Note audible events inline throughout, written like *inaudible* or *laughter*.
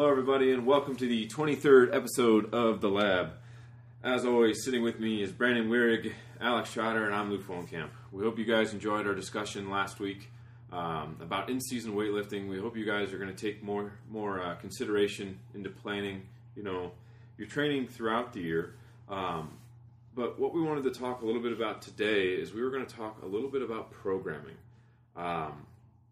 Hello, everybody, and welcome to the 23rd episode of The Lab. As always, sitting with me is Brandon Wierig, Alex Schroeder, and I'm Luke Follenkamp. We hope you guys enjoyed our discussion last week um, about in-season weightlifting. We hope you guys are going to take more more uh, consideration into planning, you know, your training throughout the year. Um, but what we wanted to talk a little bit about today is we were going to talk a little bit about programming. Um,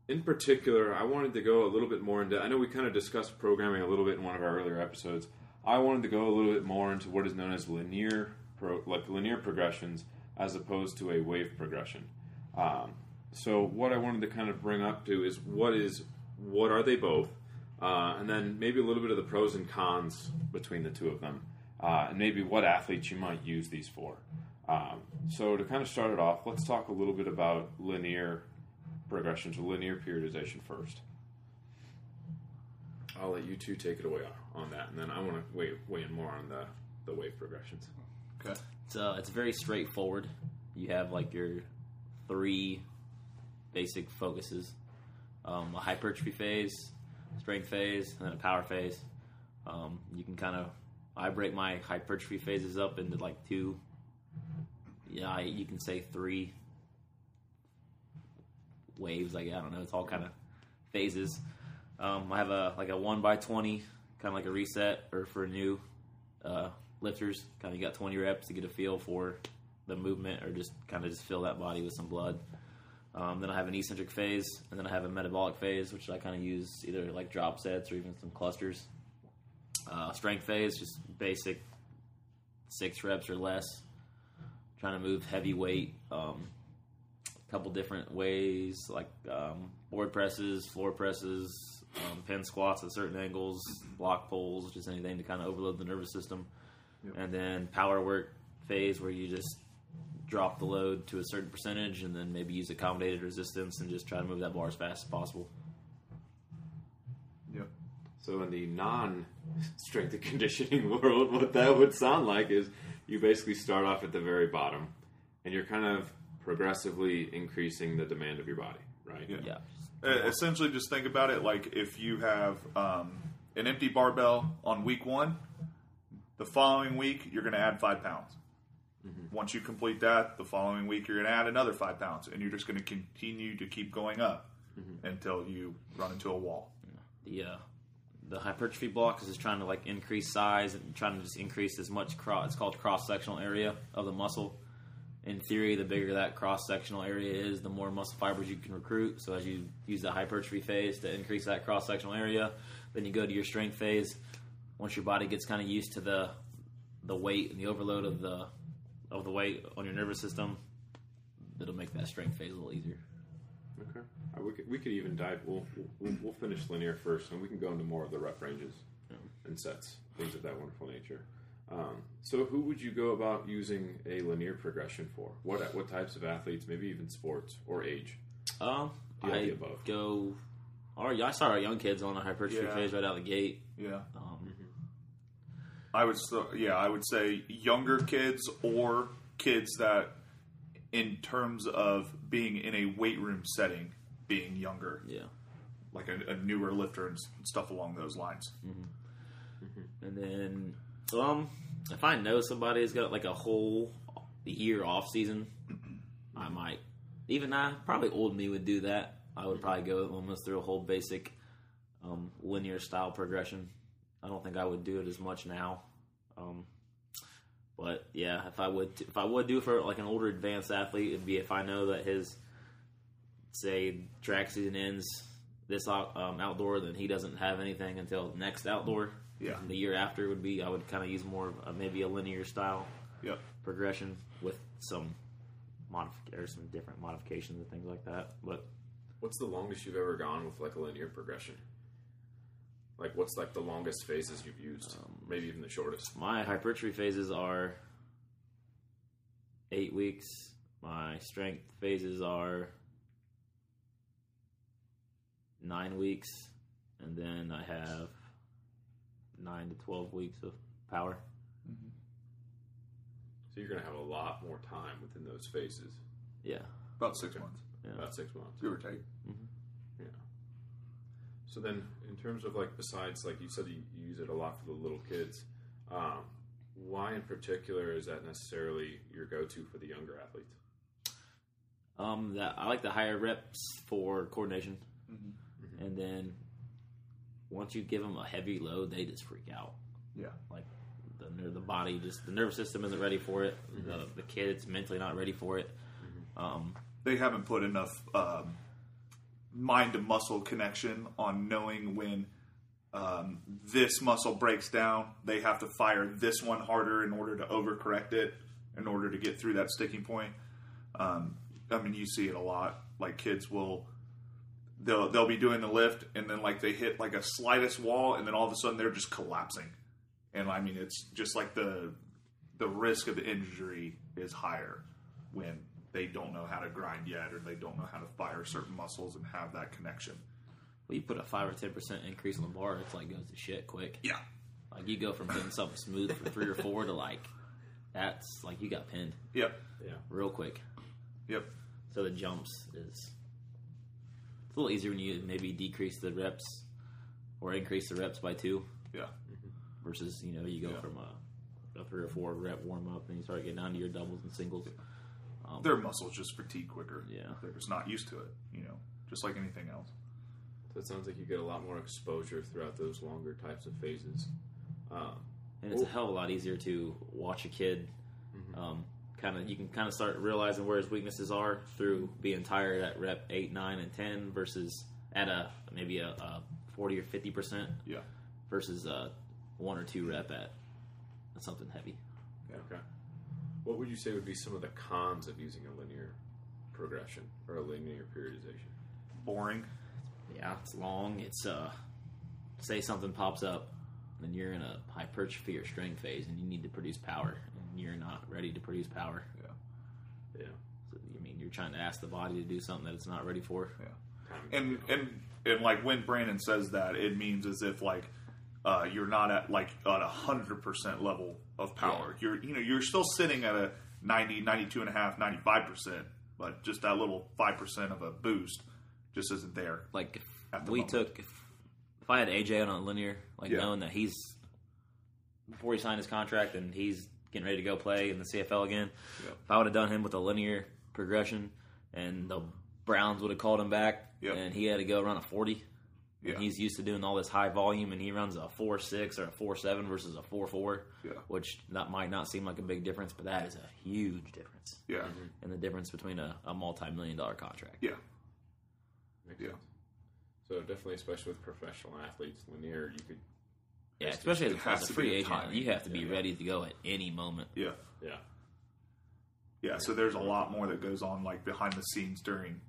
in particular, I wanted to go a little bit more into. I know we kind of discussed programming a little bit in one of our earlier episodes. I wanted to go a little bit more into what is known as linear, pro, like linear progressions, as opposed to a wave progression. Um, so, what I wanted to kind of bring up to is what is what are they both, uh, and then maybe a little bit of the pros and cons between the two of them, uh, and maybe what athletes you might use these for. Um, so, to kind of start it off, let's talk a little bit about linear progression to linear periodization first. I'll let you two take it away on, on that, and then I want to weigh, weigh in more on the, the wave progressions. Okay. It's uh, it's very straightforward. You have like your three basic focuses: um, a hypertrophy phase, strength phase, and then a power phase. Um, you can kind of I break my hypertrophy phases up into like two. Yeah, you can say three waves. Like I don't know, it's all kind of phases. Um, I have a like a one by twenty, kind of like a reset or for new uh, lifters. Kind of got twenty reps to get a feel for the movement, or just kind of just fill that body with some blood. Um, then I have an eccentric phase, and then I have a metabolic phase, which I kind of use either like drop sets or even some clusters. Uh, strength phase, just basic six reps or less. Trying to move heavy weight. Um, couple different ways, like um, board presses, floor presses, um, pin squats at certain angles, block pulls, just anything to kind of overload the nervous system. Yep. And then power work phase where you just drop the load to a certain percentage and then maybe use accommodated resistance and just try to move that bar as fast as possible. Yep. So, in the non strength and conditioning *laughs* world, what that would sound like is you basically start off at the very bottom and you're kind of progressively increasing the demand of your body, right? Yeah. Yeah. Uh, essentially, just think about it like if you have um, an empty barbell on week one, the following week you're going to add five pounds. Once you complete that, the following week you're going to add another five pounds, and you're just going to continue to keep going up until you run into a wall. The uh, the hypertrophy block is just trying to like increase size and trying to just increase as much cross. It's called cross sectional area of the muscle. In theory, the bigger that cross sectional area is, the more muscle fibers you can recruit. So as you use the hypertrophy phase to increase that cross sectional area, then you go to your strength phase. Once your body gets kind of used to the the weight and the overload of the of the weight on your nervous system, it'll make that strength phase a little easier. Okay. Uh, we, could, we could even dive, we'll, we'll, we'll finish linear first, and we can go into more of the rep ranges and sets, things of that wonderful nature. Um, so, who would you go about using a linear progression for? What what types of athletes, maybe even sports or age? Um, I above. go. Or I saw our young kids on a hypertrophy Yeah. phase right out the gate. Yeah. Um, I would, s- yeah, I would say younger kids or kids that, in terms of being in a weight room setting, being younger, yeah, like a, a newer lifter and stuff along those lines. and then um, if I know somebody has got like a whole year off season, I might. Even I, probably old me would do that. I would probably go almost through a whole basic um, linear style progression. I don't think I would do it as much now. Um, but yeah, if I would, if I would do for like an older advanced athlete, it'd be if I know that his say track season ends this um, outdoor, then he doesn't have anything until next outdoor. Yeah. the year after would be I would kind of use more of a, maybe a linear style Yep. progression with some modif- or some different modifications and things like that. But What's the longest you've ever gone with like a linear progression? Like, what's like the longest phases you've used? Um, maybe even the shortest. my hypertrophy phases are eight weeks. My strength phases are nine weeks, and then I have nine to twelve weeks of power. So you're gonna have a lot more time within those phases. Yeah, About six months, yeah. About six months. give or take. Yeah. So then, in terms of like, besides like you said, you, you use it a lot for the little kids. Um, why in particular is that necessarily your go-to for the younger athletes? Um, that I like the higher reps for coordination, Mm-hmm. and then once you give them a heavy load, they just freak out. Yeah. Like the the body, just the nervous system isn't ready for it. The the kid's mentally not ready for it. Um, They haven't put enough um, mind to muscle connection on knowing when um, this muscle breaks down. They have to fire this one harder in order to overcorrect it, in order to get through that sticking point. Um, I mean, you see it a lot. Like kids will. They'll, they'll be doing the lift and then like they hit like a slightest wall and then all of a sudden they're just collapsing and I mean it's just like the the risk of injury is higher when they don't know how to grind yet or they don't know how to fire certain muscles and have that connection. well, you put a five or ten percent increase on the bar, it's like goes to shit quick. Yeah. Like you go from hitting something smooth for three or four to like that's like you got pinned Yep. Yeah. real quick. Yep. So the jumps is it's a little easier when you maybe decrease the reps or increase the reps by two Yeah. versus you know you go Yeah. from a, a three or four rep warm up and you start getting down to your doubles and singles. Um, Their muscles just fatigue quicker. Yeah. They're just not used to it, you know, just like anything else. So it sounds like you get a lot more exposure throughout those longer types of phases. Um, and it's a hell of a lot easier to watch a kid. Mm-hmm. Um, kind of, you can kind of start realizing where his weaknesses are through being tired at rep eight, nine, and ten versus at a maybe a, a forty or fifty percent Yeah. versus a one or two rep at something heavy. Okay. What would you say would be some of the cons of using a linear progression or a linear periodization? Boring. Yeah, it's long. It's uh, say something pops up, and you're in a hypertrophy or strength phase, and you need to produce power, and you're not ready to produce power. Yeah. Yeah. So, I mean, you're trying to ask the body to do something that it's not ready for. Yeah. And and and like when Brandon says that, it means as if like uh, you're not at like at a hundred percent level of power. You're you know you're still sitting at a 90, 92 and a half, 95 percent, but just that little five percent of a boost just isn't there. Like At the we moment. took, if, if I had AJ on a linear, like Yeah. knowing that he's before he signed his contract and he's getting ready to go play in the CFL again, Yeah. if I would have done him with a linear progression, and the Browns would have called him back, Yep. and he had to go run a forty. Yeah. And he's used to doing all this high volume, and he runs a four six or a four seven versus a four four, Yeah. which that might not seem like a big difference, but that is a huge difference, Yeah. and the difference between a, a multi million dollar contract. Yeah. Makes Yeah. sense. So definitely, especially with professional athletes, linear, you could, Yeah, especially as, It has as a to free be agent, timing. you have to be Yeah. ready to go at any moment. Yeah. yeah, Yeah, so there's a lot more that goes on like behind the scenes during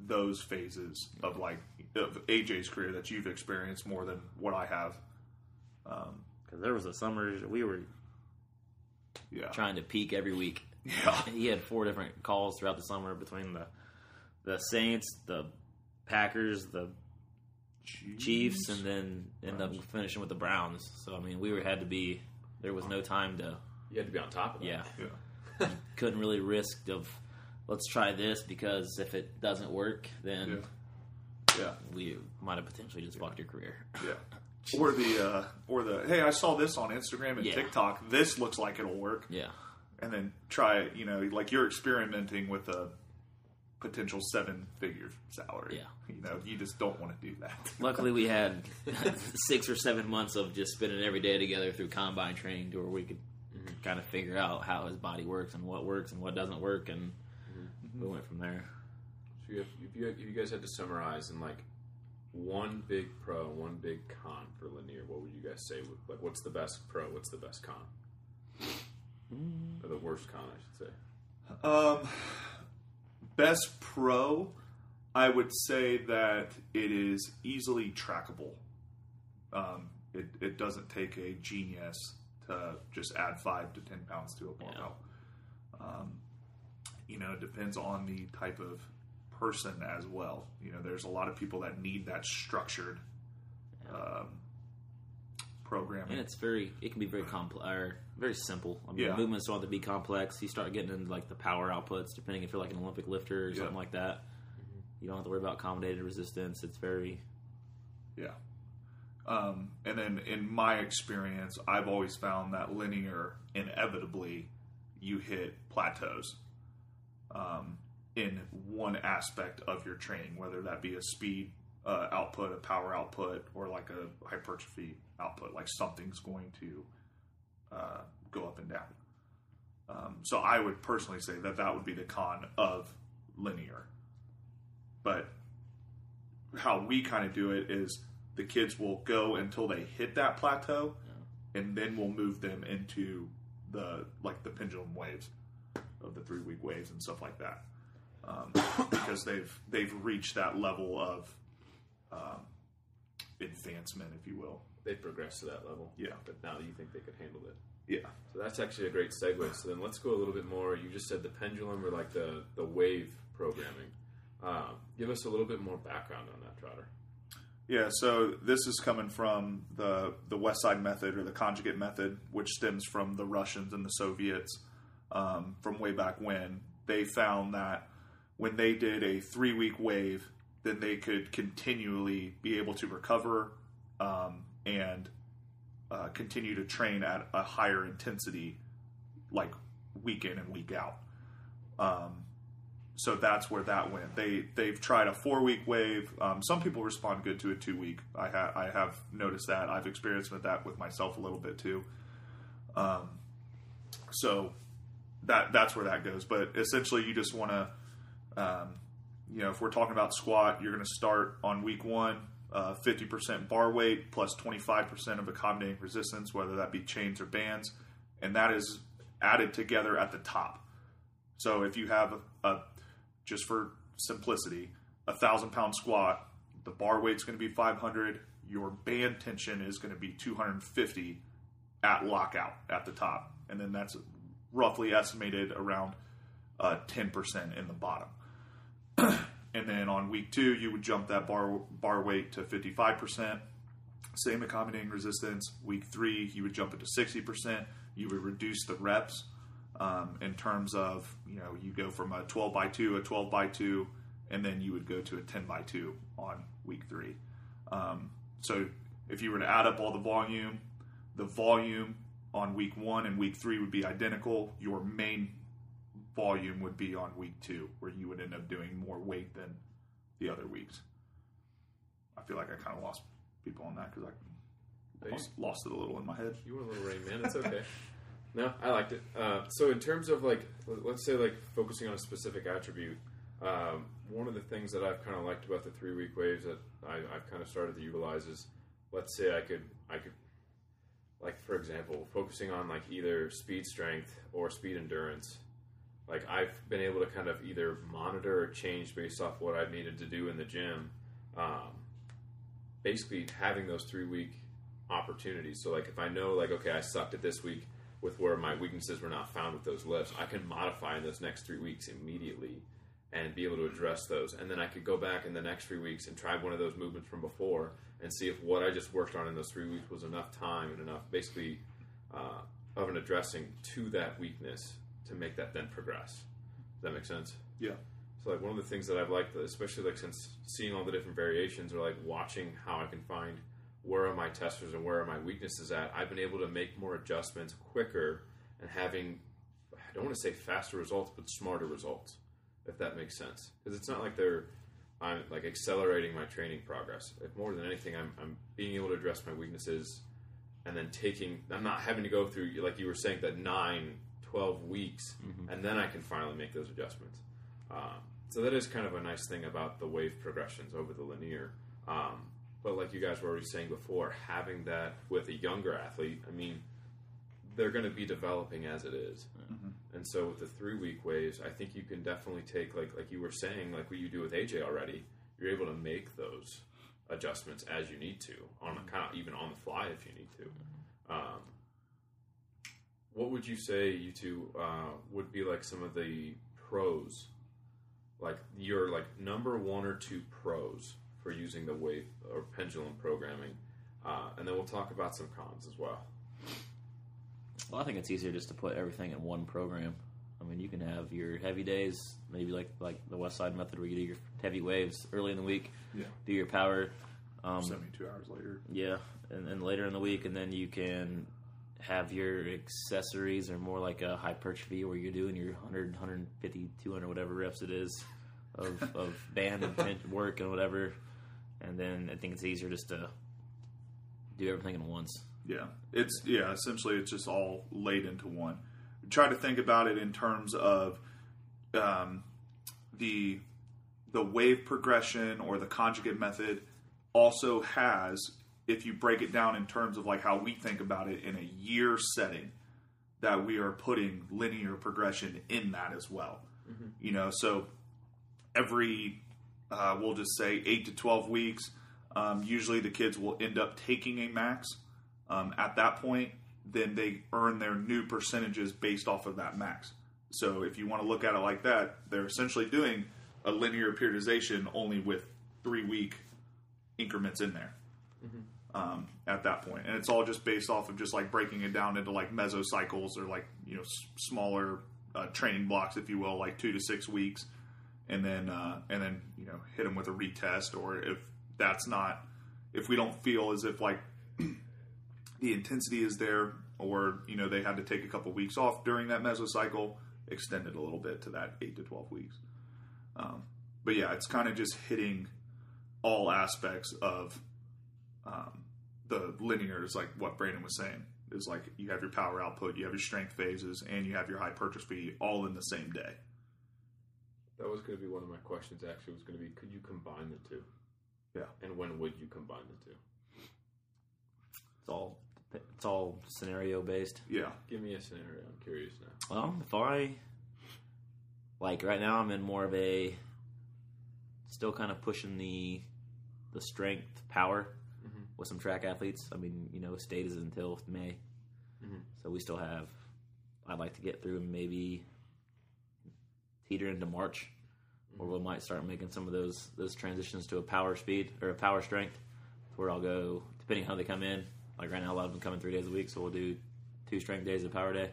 those phases of like of AJ's career that you've experienced more than what I have. Um, Because there was a summer we were yeah, trying to peak every week. yeah, *laughs* he had four different calls throughout the summer between the the Saints, the Packers, the Chiefs, and then end up finishing with the Browns. So I mean, we were had to be. There was no time to. you had to be on top of that. Yeah, yeah, couldn't really risk of. Let's try this because if it doesn't work, then yeah, yeah, we might have potentially just fucked your career. yeah. Or the uh, or the hey, I saw this on Instagram and Yeah. TikTok. This looks like it'll work, Yeah, and then try it. You know, like you're experimenting with a potential seven figure salary. Yeah. you know, you just don't want to do that. *laughs* luckily we had six or seven months of just spending every day together through combine training to where we could kind of figure out how his body works and what works and what doesn't work and we went from there So if, if, you, if you guys had to summarize in like one big pro, one big con for linear, what would you guys say? Like, what's the best pro? What's the best con? Or the worst con, I should say. Um, best pro, I would say that it is easily trackable. Um, it, it doesn't take a genius to just add five to ten pounds to a barbell. Um, you know, it depends on the type of person as well. You know, there's a lot of people that need that structured um, programming. and it's very it can be very complex or very simple i mean Yeah. movements don't have to be complex you start getting into like the power outputs depending if you're like an olympic lifter or something like that you don't have to worry about accommodated resistance it's very Yeah. Um, and then in my experience, I've always found that linear, inevitably, you hit plateaus um, in one aspect of your training, whether that be a speed uh, output, a power output, or like a hypertrophy output. Like something's going to uh, go up and down. Um, so I would personally say that that would be the con of linear. But how we kind of do it is the kids will go until they hit that plateau, and then we'll move them into the like the pendulum waves of the three week waves and stuff like that, um, *coughs* because they've they've reached that level of um, advancement, if you will. They progressed to that level. Yeah. But now you think they could handle it. Yeah. So that's actually a great segue. So then let's go a little bit more. You just said the pendulum or like the, the wave programming. Um, give us a little bit more background on that, Trotter. Yeah, so this is coming from the the West Side method or the conjugate method, which stems from the Russians and the Soviets um, from way back when. They found that when they did a three week wave, then they could continually be able to recover um, and uh, continue to train at a higher intensity, like week in and week out. Um, so that's where that went. They they've tried a four week wave. Um, some people respond good to a two week. I have I have noticed that. I've experienced with that with myself a little bit too. Um, so that that's where that goes. But essentially, you just want to, um, you know, if we're talking about squat, you're going to start on week one. uh, Fifty percent bar weight plus plus twenty five percent of accommodating resistance, whether that be chains or bands, and that is added together at the top. So if you have a, a just for simplicity, a thousand pound squat, the bar weight's going to be 500. Your band tension is going to be 250 at lockout at the top, and then that's roughly estimated around uh, 10% in the bottom. *clears throat* and then on week two, you would jump that bar bar weight to 55%. Same accommodating resistance. Week three, you would jump it to 60%. You would reduce the reps um, in terms of, you know, you go from a 12 by 2, a 12 by 2, and then you would go to a 10 by 2 on week three. Um, so if you were to add up all the volume, the volume on week one and week three would be identical. Your main volume would be on week two, where you would end up doing more weight than the other weeks. I feel like I kind of lost people on that because I lost, lost it a little in my head. You were a little rain man. It's okay. *laughs* no, I liked it. Uh, so in terms of like, let's say like focusing on a specific attribute, um, one of the things that I've kind of liked about the three week waves that I, I've kind of started to utilize is, let's say I could I could, like for example, focusing on like either speed strength or speed endurance. Like I've been able to kind of either monitor or change based off what I've needed to do in the gym. Um, basically having those three week opportunities. So like if I know like okay I sucked at this week with where my weaknesses were not found with those lifts, I can modify in those next three weeks immediately and be able to address those. And then I could go back in the next three weeks and try one of those movements from before and see if what I just worked on in those three weeks was enough time and enough basically uh, of an addressing to that weakness to make that then progress. Does that make sense? Yeah. So like one of the things that I've liked, especially like since seeing all the different variations, or like watching how I can find where are my testers and where are my weaknesses at, I've been able to make more adjustments quicker and having I don't want to say faster results, but smarter results, if that makes sense. Because it's not like they're I'm like accelerating my training progress. If more than anything, I'm, I'm being able to address my weaknesses and then taking I'm not having to go through like you were saying that nine, 12 weeks, and then I can finally make those adjustments. Um, so that is kind of a nice thing about the wave progressions over the linear. Um, but like you guys were already saying before, having that with a younger athlete, I mean, they're going to be developing as it is. And so with the three week waves, I think you can definitely take like like you were saying, like what you do with AJ already. You're able to make those adjustments as you need to on a kind of even on the fly if you need to. Um, what would you say you two uh, would be like some of the pros, like your like number one or two pros for using the wave or pendulum programming, uh, and then we'll talk about some cons as well. Well, I think it's easier just to put everything in one program. I mean, you can have your heavy days, maybe like like the West Side method, where you do your heavy waves early in the week, Yeah. do your power Um, 72 hours later. Yeah, and then later in the week, and then you can have your accessories or more like a hypertrophy where you're doing your 100, 150, 200, whatever reps it is of, *laughs* of band and work and whatever. And then I think it's easier just to do everything at once. Yeah, it's yeah. Essentially, it's just all laid into one. Try to think about it in terms of um, the the wave progression or the conjugate method. Also has, if you break it down in terms of like how we think about it in a year setting, that we are putting linear progression in that as well. You know, so every uh, we'll just say eight to twelve weeks. Um, usually, the kids will end up taking a max. Um, at that point, then they earn their new percentages based off of that max. So, if you want to look at it like that, they're essentially doing a linear periodization only with three week increments in there. Um, at that point, and it's all just based off of just like breaking it down into like mesocycles or like you know s- smaller uh, training blocks, if you will, like two to six weeks, and then uh, and then you know hit them with a retest, or if that's not, if we don't feel as if like *clears throat* the intensity is there, or you know they had to take a couple weeks off during that mesocycle, extend it a little bit to that eight to twelve weeks. Um, but yeah, it's kind of just hitting all aspects of um, the linear is like what Brandon was saying is like you have your power output, you have your strength phases, and you have your high purchase hypertrophy all in the same day. That was going to be one of my questions. Actually, was going to be, could you combine the two? Yeah. And when would you combine the two? It's all it's all scenario based. Yeah, Give me a scenario. I'm curious now. Well, if I like right now, I'm in more of a still kind of pushing the the strength power. With some track athletes. I mean, you know, state is until May, Mhm. so we still have. I'd like to get through maybe teeter into March, where we might start making some of those those transitions to a power speed or a power strength, where I'll go depending how they come in. Like right now, a lot of them come in three days a week, so we'll do two strength days of power day.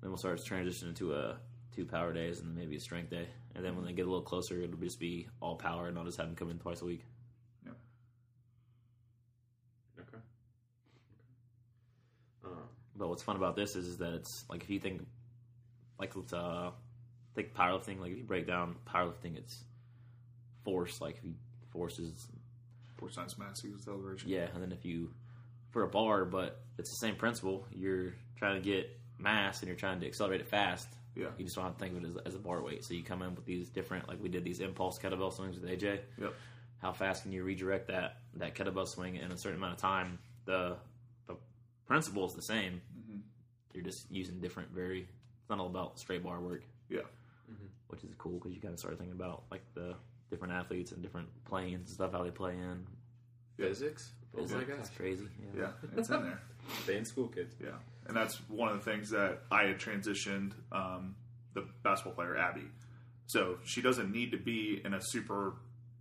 Then we'll start transitioning to a two power days and maybe a strength day. And then when they get a little closer, it'll just be all power, and I'll just have them come in twice a week. Okay. okay. Uh, But what's fun about this is, is that it's like if you think, like let's uh, think powerlifting. Like if you break down powerlifting, it's force. Like if you force is force science mass equals acceleration. yeah, and then if you for a bar, but it's the same principle. You're trying to get mass and you're trying to accelerate it fast. Yeah. You just don't have to think of it as, as a bar weight. So you come in with these different, like we did these impulse kettlebell swings with AJ. Yep. How fast can you redirect that that kettlebell swing in a certain amount of time? The the principle is the same. Mm-hmm. You're just using different, very. It's not all about straight bar work, Yeah. which is cool because you kind of start thinking about like the different athletes and different planes and stuff how they play in. physics. Oh my It's- gosh. it's crazy. Yeah, it's in there. *laughs* Stay in school, kids. Yeah, and that's one of the things that I had transitioned um, the basketball player Abby. So she doesn't need to be in a super,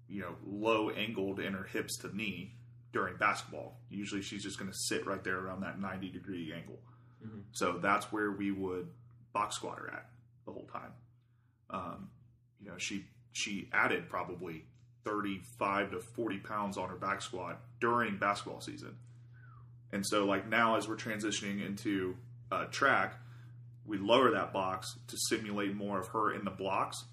you know, low angled in her hips to knee during basketball. Usually, she's just going to sit right there around that ninety degree angle. So that's where we would box squat her at the whole time. Um, you know, she she added probably thirty five to forty pounds on her back squat during basketball season. And so, like now, as we're transitioning into uh, track, we lower that box to simulate more of her in the blocks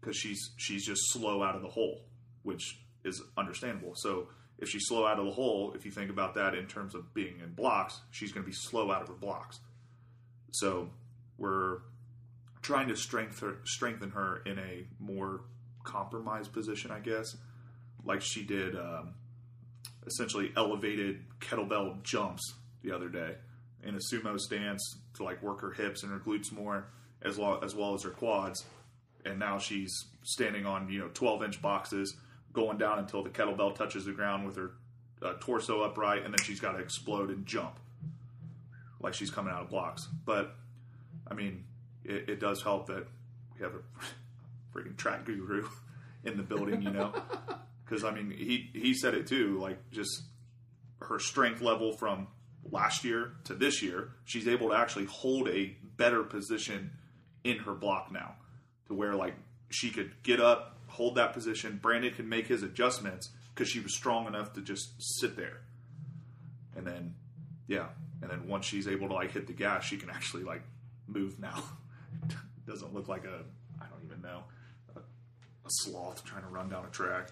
because she's she's just slow out of the hole, which is understandable. So if she's slow out of the hole, if you think about that in terms of being in blocks, she's going to be slow out of her blocks. So we're trying to strengthen strengthen her in a more compromised position, I guess, like she did. Um, essentially elevated kettlebell jumps the other day in a sumo stance to like work her hips and her glutes more as well as well as her quads and now she's standing on you know 12 inch boxes going down until the kettlebell touches the ground with her uh, torso upright and then she's got to explode and jump like she's coming out of blocks but i mean it, it does help that we have a *laughs* freaking track guru *laughs* in the building you know *laughs* because I mean he he said it too. Like just her strength level from last year to this year, she's able to actually hold a better position in her block now, to where like she could get up, hold that position. Brandon can make his adjustments, because she was strong enough to just sit there. And then, yeah, and then once she's able to like hit the gas, she can actually like move now. *laughs* Doesn't look like a I don't even know a, a sloth trying to run down a track.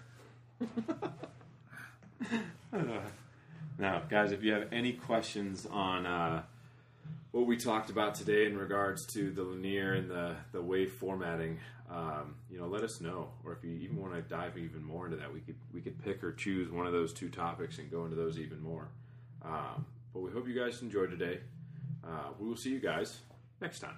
*laughs* Now, guys, if you have any questions on uh, what we talked about today in regards to the linear and the, the wave formatting, um, you know, let us know. Or if you even want to dive even more into that, we could we could pick or choose one of those two topics and go into those even more. Um, but we hope you guys enjoyed today. Uh, we will see you guys next time.